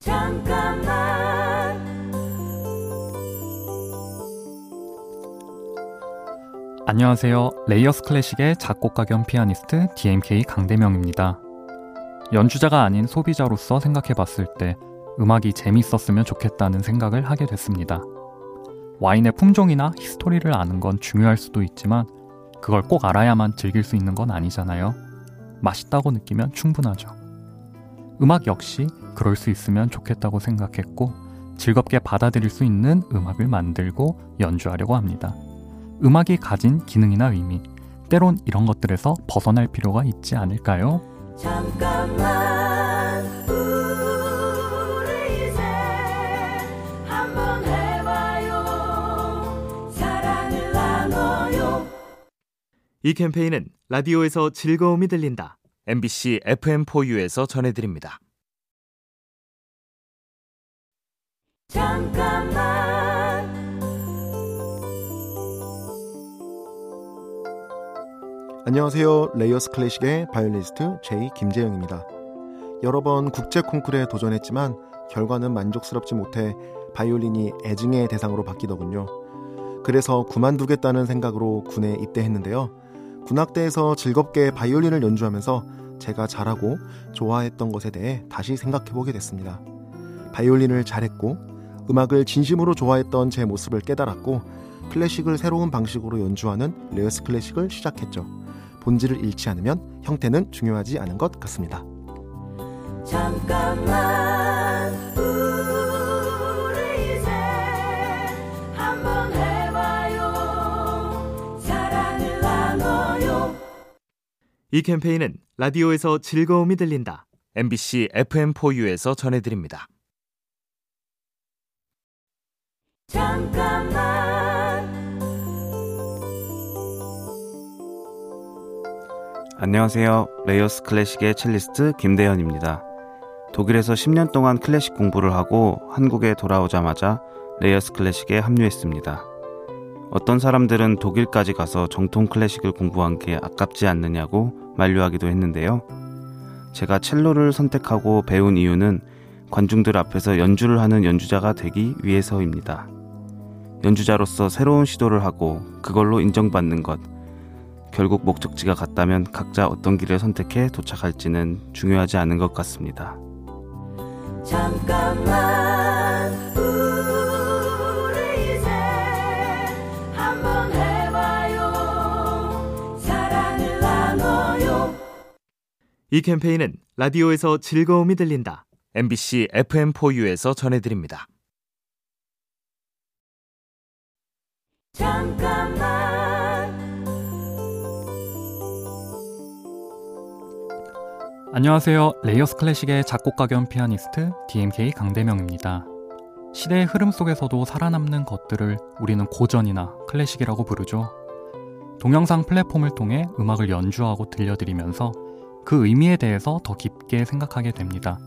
잠깐만 안녕하세요. 레이어스 클래식의 작곡가 겸 피아니스트 DMK 강대명입니다. 연주자가 아닌 소비자로서 생각해 봤을 때 음악이 재밌었으면 좋겠다는 생각을 하게 됐습니다. 와인의 품종이나 히스토리를 아는 건 중요할 수도 있지만 그걸 꼭 알아야만 즐길 수 있는 건 아니잖아요. 맛있다고 느끼면 충분하죠. 음악 역시 그럴 수 있으면 좋겠다고 생각했고 즐겁게 받아들일 수 있는 음악을 만들고 연주하려고 합니다. 음악이 가진 기능이나 의미, 때론 이런 것들에서 벗어날 필요가 있지 않을까요? 잠깐만 우리 이제 한번 해봐요 사랑을 나눠요 이 캠페인은 라디오에서 즐거움이 들린다. MBC FM4U에서 전해드립니다. 잠깐만 안녕하세요. 레이어스 클래식의 바이올리스트 제이 김재영입니다. 여러 번 국제 콩쿠르에 도전했지만 결과는 만족스럽지 못해 바이올린이 애증의 대상으로 바뀌더군요. 그래서 그만두겠다는 생각으로 군에 입대했는데요. 군악대에서 즐겁게 바이올린을 연주하면서 제가 잘하고 좋아했던 것에 대해 다시 생각해보게 됐습니다. 바이올린을 잘했고 음악을 진심으로 좋아했던 제 모습을 깨달았고 클래식을 새로운 방식으로 연주하는 레이어스 클래식을 시작했죠. 본질을 잃지 않으면 형태는 중요하지 않은 것 같습니다. 잠깐만 이 캠페인은 라디오에서 즐거움이 들린다. MBC FM4U에서 전해드립니다. 잠깐만 안녕하세요. 레이어스 클래식의 첼리스트 김대현입니다. 독일에서 10년 동안 클래식 공부를 하고 한국에 돌아오자마자 레이어스 클래식에 합류했습니다. 어떤 사람들은 독일까지 가서 정통 클래식을 공부한 게 아깝지 않느냐고 만류하기도 했는데요. 제가 첼로를 선택하고 배운 이유는 관중들 앞에서 연주를 하는 연주자가 되기 위해서입니다. 연주자로서 새로운 시도를 하고 그걸로 인정받는 것, 결국 목적지가 같다면 각자 어떤 길을 선택해 도착할지는 중요하지 않은 것 같습니다. 잠깐만 이 캠페인은 라디오에서 즐거움이 들린다. MBC FM4U에서 전해드립니다. 잠깐만 안녕하세요. 레이어스 클래식의 작곡가 겸 피아니스트 DMK 강대명입니다. 시대의 흐름 속에서도 살아남는 것들을 우리는 고전이나 클래식이라고 부르죠. 동영상 플랫폼을 통해 음악을 연주하고 들려드리면서 그 의미에 대해서 더 깊게 생각하게 됩니다.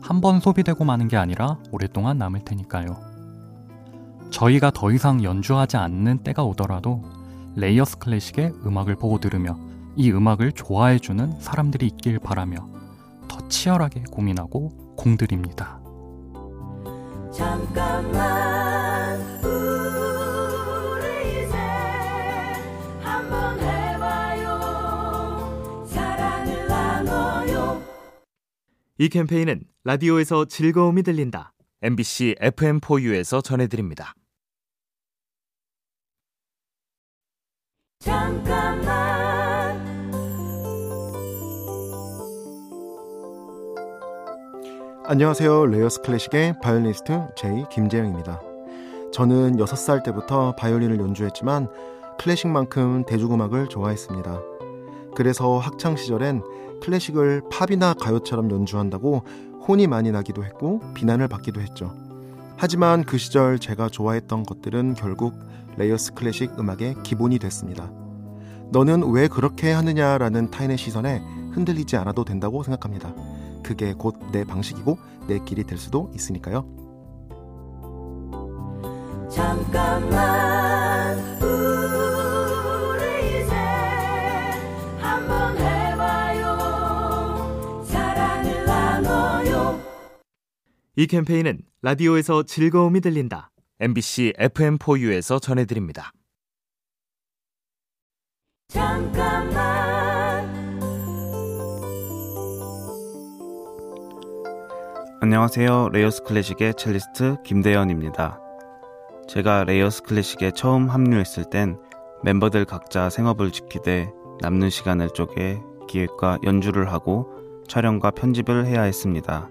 한 번 소비되고 마는 게 아니라 오랫동안 남을 테니까요. 저희가 더 이상 연주하지 않는 때가 오더라도 레이어스 클래식의 음악을 보고 들으며 이 음악을 좋아해주는 사람들이 있길 바라며 더 치열하게 고민하고 공들입니다. 잠깐만 이 캠페인은 라디오에서 즐거움이 들린다. MBC FM4U에서 전해드립니다. 잠깐만 안녕하세요. 레이어스 클래식의 바이올리스트 제이 김재영입니다. 저는 6살 때부터 바이올린을 연주했지만 클래식만큼 대중음악을 좋아했습니다. 그래서 학창 시절엔 클래식을 팝이나 가요처럼 연주한다고 혼이 많이 나기도 했고 비난을 받기도 했죠. 하지만 그 시절 제가 좋아했던 것들은 결국 레이어스 클래식 음악의 기본이 됐습니다. 너는 왜 그렇게 하느냐라는 타인의 시선에 흔들리지 않아도 된다고 생각합니다. 그게 곧 내 방식이고 내 길이 될 수도 있으니까요. 잠깐만 이 캠페인은 라디오에서 즐거움이 들린다. MBC FM4U에서 전해드립니다. 잠깐만 안녕하세요. 레이어스 클래식의 첼리스트 김대현입니다. 제가 레이어스 클래식에 처음 합류했을 땐 멤버들 각자 생업을 지키되 남는 시간을 쪼개 기획과 연주를 하고 촬영과 편집을 해야 했습니다.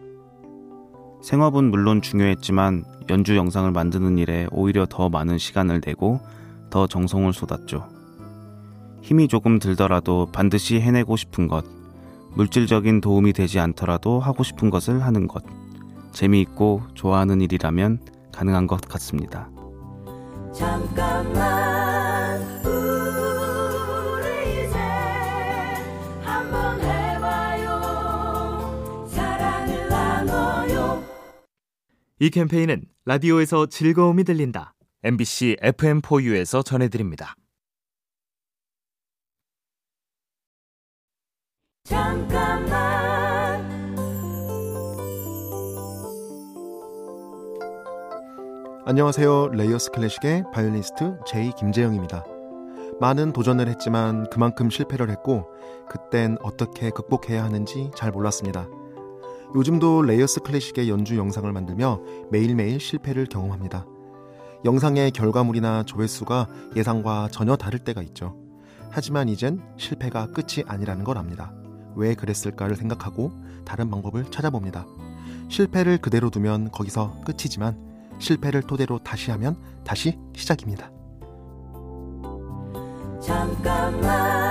생업은 물론 중요했지만 연주 영상을 만드는 일에 오히려 더 많은 시간을 내고 더 정성을 쏟았죠. 힘이 조금 들더라도 반드시 해내고 싶은 것, 물질적인 도움이 되지 않더라도 하고 싶은 것을 하는 것, 재미있고 좋아하는 일이라면 가능한 것 같습니다. 잠깐만 이 캠페인은 라디오에서 즐거움이 들린다. MBC FM4U에서 전해드립니다. 잠깐만 안녕하세요. 레이어스 클래식의 바이올리니스트 제이 김재영입니다. 많은 도전을 했지만 그만큼 실패를 했고 그땐 어떻게 극복해야 하는지 잘 몰랐습니다. 요즘도 레이어스 클래식의 연주 영상을 만들며 매일매일 실패를 경험합니다. 영상의 결과물이나 조회수가 예상과 전혀 다를 때가 있죠. 하지만 이젠 실패가 끝이 아니라는 걸 압니다. 왜 그랬을까를 생각하고 다른 방법을 찾아봅니다. 실패를 그대로 두면 거기서 끝이지만 실패를 토대로 다시 하면 다시 시작입니다. 잠깐만